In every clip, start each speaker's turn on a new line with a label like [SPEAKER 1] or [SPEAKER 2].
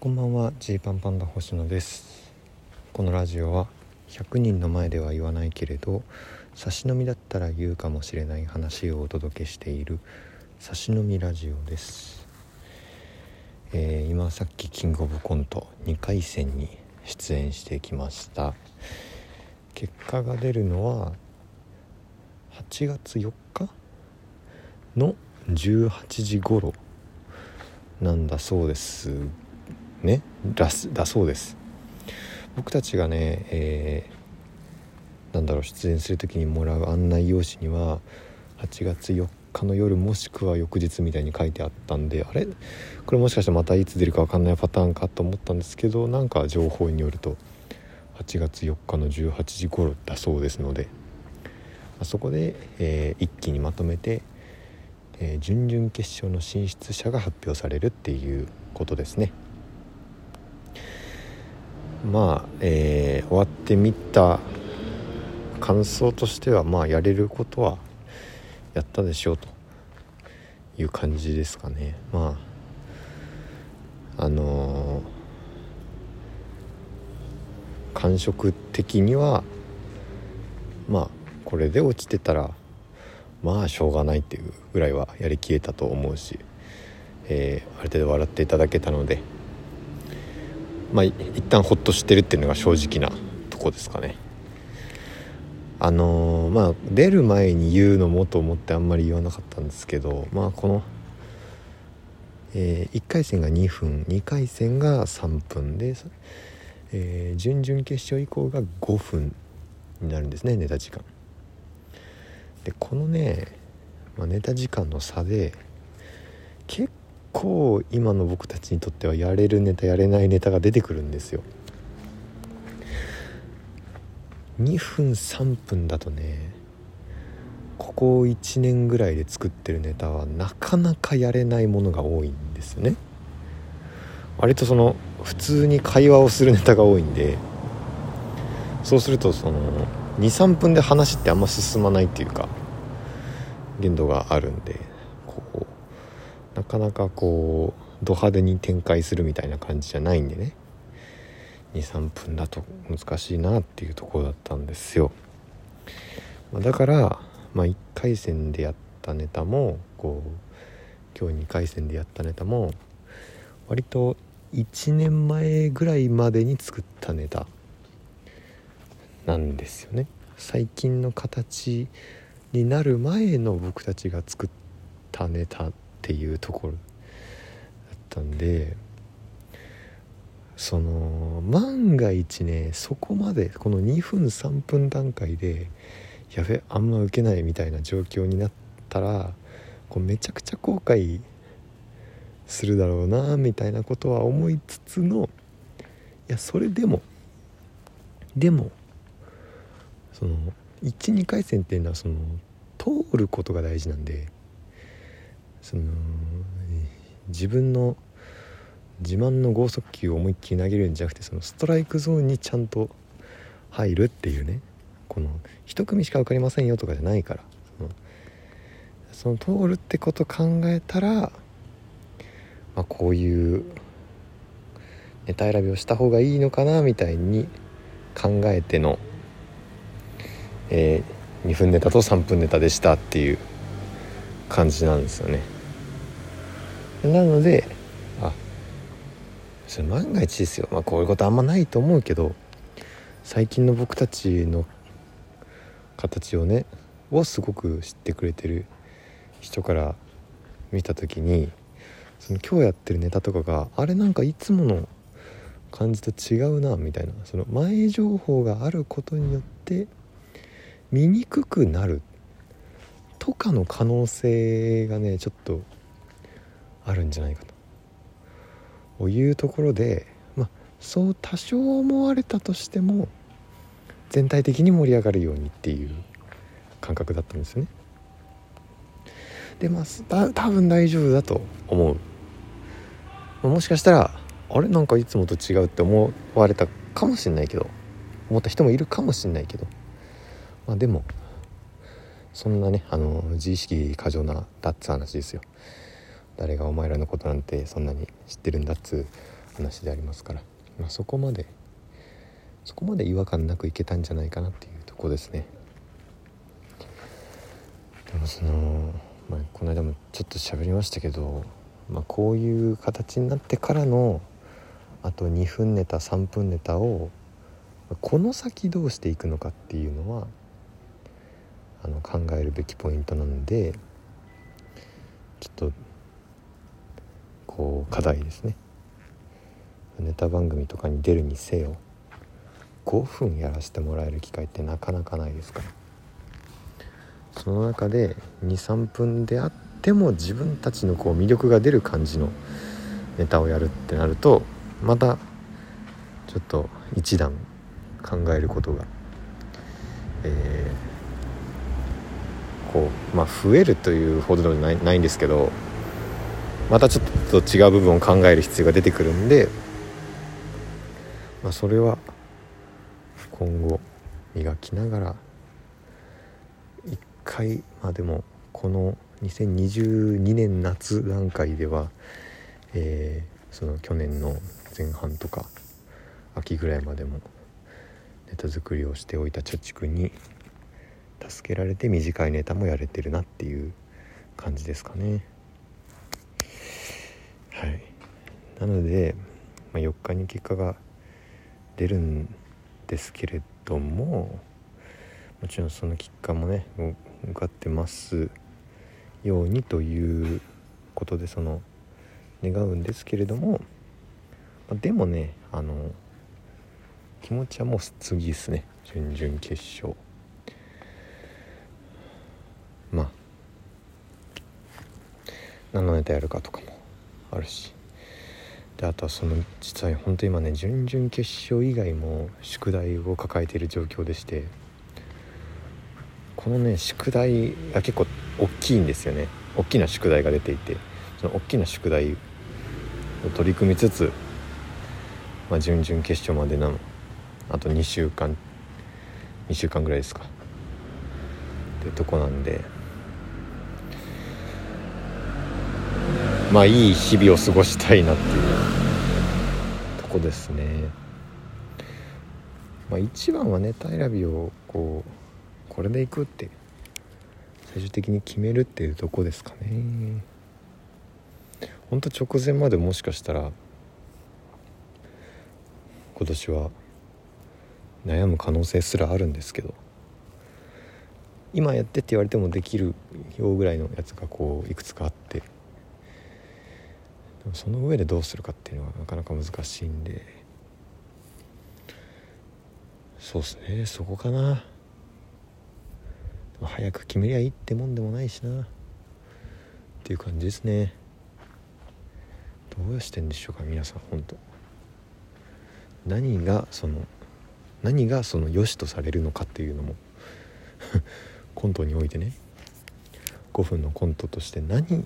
[SPEAKER 1] こんばんはジーパンパンダ星野です。このラジオは100人の前では言わないけれど差し飲みだったら言うかもしれない話をお届けしている差し飲みラジオです、えー、今さっきキングオブコント2回戦に出演してきました。結果が出るのは8月4日？の18時頃なんだそうです。ねだだそうです僕たちがね、えー、なんだろう出演する時にもらう案内用紙には8月4日の夜もしくは翌日みたいに書いてあったんであれ？これもしかしてまたいつ出るか分かんないパターンかと思ったんですけどなんか情報によると8月4日の18時頃だそうですのでそこで、えー、一気にまとめて、えー、準々決勝の進出者が発表されるっていうことですね。まあ、えー、終わってみた感想としてはまあやれることはやったでしょうという感じですかね。まああのー、感触的にはまあこれで落ちてたらまあしょうがないっていうぐらいはやりきれたと思うし、えー、ある程度笑っていただけたのでまあ一旦ほっとしてるっていうのが正直なとこですかね。あのー、まあ出る前に言うのもと思ってあんまり言わなかったんですけどまあこの、えー、1回戦が2分2回戦が3分で、えー、準々決勝以降が5分になるんですねネタ時間。でこのね、まあ、ネタ時間の差で結構今の僕たちにとってはやれるネタやれないネタが出てくるんですよ。2分3分だとねここ1年ぐらいで作ってるネタはなかなかやれないものが多いんですよね。割とその普通に会話をするネタが多いんでそうするとその23分で話ってあんま進まないっていうか限度があるんで。なかなかこうド派手に展開するみたいな感じじゃないんでね。23分だと難しいなっていうところだったんですよ、ま、だから、まあ、1回戦でやったネタもこう今日2回戦でやったネタも割と1年前ぐらいまでに作ったネタなんですよね。最近の形になる前の僕たちが作ったネタっていうところだったんでその万が一ねそこまでこの2分3分段階でやべあんま受けないみたいな状況になったらこうめちゃくちゃ後悔するだろうなみたいなことは思いつつのいやそれでもでもその12回戦っていうのはその通ることが大事なんでその自分の自慢の剛速球を思いっきり投げるんじゃなくてそのストライクゾーンにちゃんと入るっていうねこの一組しか分かりませんよとかじゃないからそのその通るってこと考えたら、まあ、こういうネタ選びをした方がいいのかなみたいに考えての、えー、2分ネタと3分ネタでしたっていう感じなんですよね。なのであそれ万が一ですよ、まあ、こういうことあんまないと思うけど最近の僕たちの形をねをすごく知ってくれてる人から見た時にその今日やってるネタとかがあれなんかいつもの感じと違うなみたいな。その前情報があることによって見にくくなるとかの可能性がねちょっとあるんじゃないかというところで、まあ、そう多少思われたとしても全体的に盛り上がるようにっていう感覚だったんですよね。でまあ多分大丈夫だと思う。もしかしたらあれ？なんかいつもと違うって思われたかもしんないけど思った人もいるかもしんないけどまあでもそんなねあの自意識過剰なだっつ話ですよ。誰がお前らのことなんてそんなに知ってるんだっつう話でありますから、まあ、そこまでそこまで違和感なくいけたんじゃないかなっていうとこですね。でもその、まあ、この間もちょっと喋りましたけど、まあ、こういう形になってからのあと2分ネタ3分ネタをこの先どうしていくのかっていうのはあの考えるべきポイントなのでちょっとこう課題ですね。ネタ番組とかに出るにせよ5分やらせてもらえる機会ってなかなかないですから。その中で23分であっても自分たちのこう魅力が出る感じのネタをやるってなるとまたちょっと一段考えることが、えー、こうまあ増えるというほどではないないんですけどまたちょっと違う部分を考える必要が出てくるんで、まあ、それは今後磨きながら一回まあでもこの2022年夏段階では、えー、その去年の前半とか秋ぐらいまでもネタ作りをしておいた貯蓄に助けられて短いネタもやれてるなっていう感じですかね。はい。なので、まあ、4日に結果が出るんですけれどももちろんその結果もね向かってますようにということでその願うんですけれどもまあでもねあの気持ちはもう次ですね。準々決勝。まあ。何のネタやるかとかも。あるし。であとはその実は本当今ね準々決勝以外も宿題を抱えている状況でして。このね宿題が結構大きいんですよね。大きな宿題が出ていて。その大きな宿題を取り組みつつ、まあ、準々決勝までなの。あと2週間。2週間ぐらいですか。ってとこなんで。まあいい日々を過ごしたいなっていうとこですね。まあ一番はネタ選びをこうこれでいくって最終的に決めるっていうとこですかね。ほんと直前までもしかしたら今年は悩む可能性すらあるんですけど今やってって言われてもできるようぐらいのやつがこういくつかあってでもその上でどうするかっていうのはなかなか難しいんで。そうっすね。そこかな。早く決めりゃいいってもんでもないしな。っていう感じですね。どうしてんでしょうか皆さん本当。何がその何がその良しとされるのかっていうのも。コントにおいてね。5分のコントとして何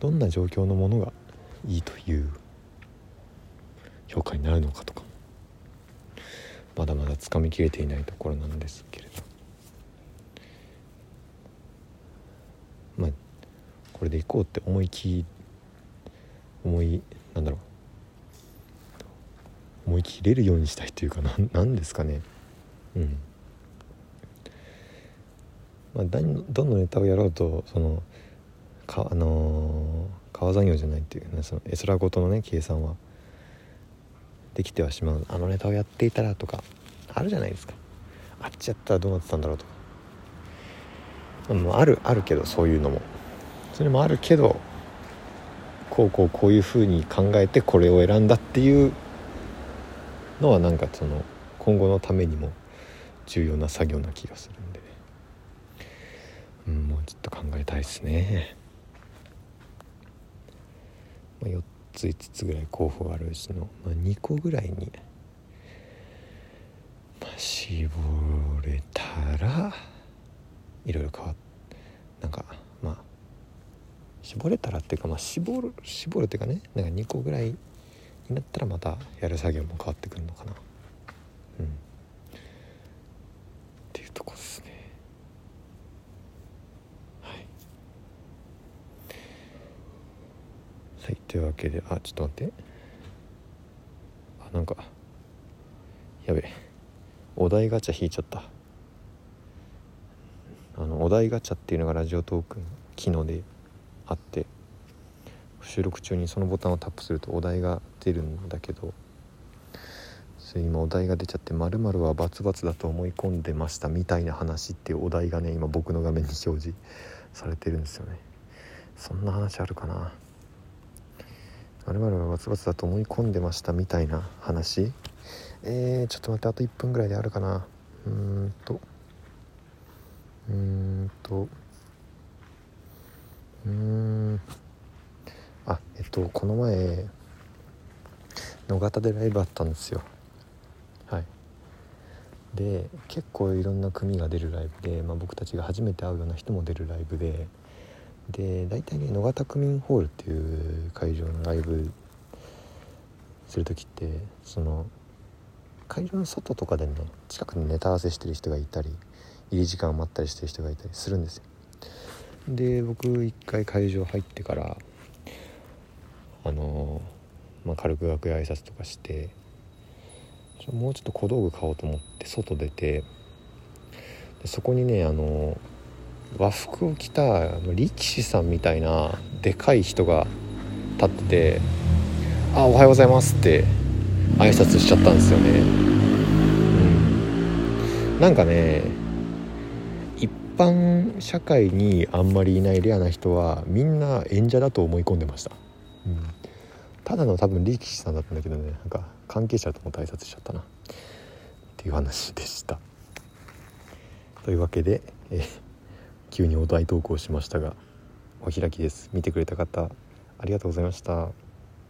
[SPEAKER 1] どんな状況のものがいいという評価になるのかとかまだまだつかみきれていないところなんですけれど。まあこれでいこうって思い切思いなんだろう。思い切れるようにしたいというか何ですかね。うん。まあどのネタをやろうとそのかあの、川残業じゃないっていうねその絵空事のね計算は。できてはしまう。あのネタをやっていたらとかあるじゃないですか。あっちやったらどうなってたんだろうとか。もうあるあるけどそういうのも。それもあるけどこうこうこういうふうに考えてこれを選んだっていうのはなんかその今後のためにも重要な作業な気がするんで、うん、もうちょっと考えたいですね、まあ、4つ5つぐらい候補があるうちの、まあ、2個ぐらいに、まあ、絞れたらいろいろ変わっなんかまあ絞れたらっていうかまあ絞る絞るっていうかねなんか2個ぐらいになったらまたやる作業も変わってくるのかなうんっていうとこですねはいはいというわけであちょっと待って。あなんかやべお題ガチャ引いちゃった。あのお題ガチャっていうのがラジオトークの機能であって収録中にそのボタンをタップするとお題が出るんだけどそれ今お題が出ちゃって「まるはバツバツだと思い込んでました」みたいな話っていうお題がね今僕の画面に表示されてるんですよね。そんな話あるかな？まるはバツバツだと思い込んでましたみたいな話。えー、ちょっと待ってあと1分ぐらいであるかな。うーんと。うーんと。うーん。あえっとこの前野方でライブあったんですよ。はい。で結構いろんな組が出るライブで、まあ、僕たちが初めて会うような人も出るライブでで大体ね野方区民ホールっていう会場のライブする時ってその会場の外とかでね近くにネタ合わせしてる人がいたり入り時間を待ったりしてる人がいたりするんですよ。で僕一回会場入ってからあのまあ、軽く楽屋挨拶とかしてもうちょっと小道具買おうと思って外出てでそこにねあの和服を着た力士さんみたいなでかい人が立ってて「あおはようございます」って挨拶しちゃったんですよね。うん、なんかね一般社会にあんまりいないレアな人はみんな演者だと思い込んでました。うん、ただの多分力士さんだったんだけどねなんか関係者とも挨拶しちゃったなっていう話でした。というわけで、え急にお題投稿しましたがお開きです見てくれた方ありがとうございました。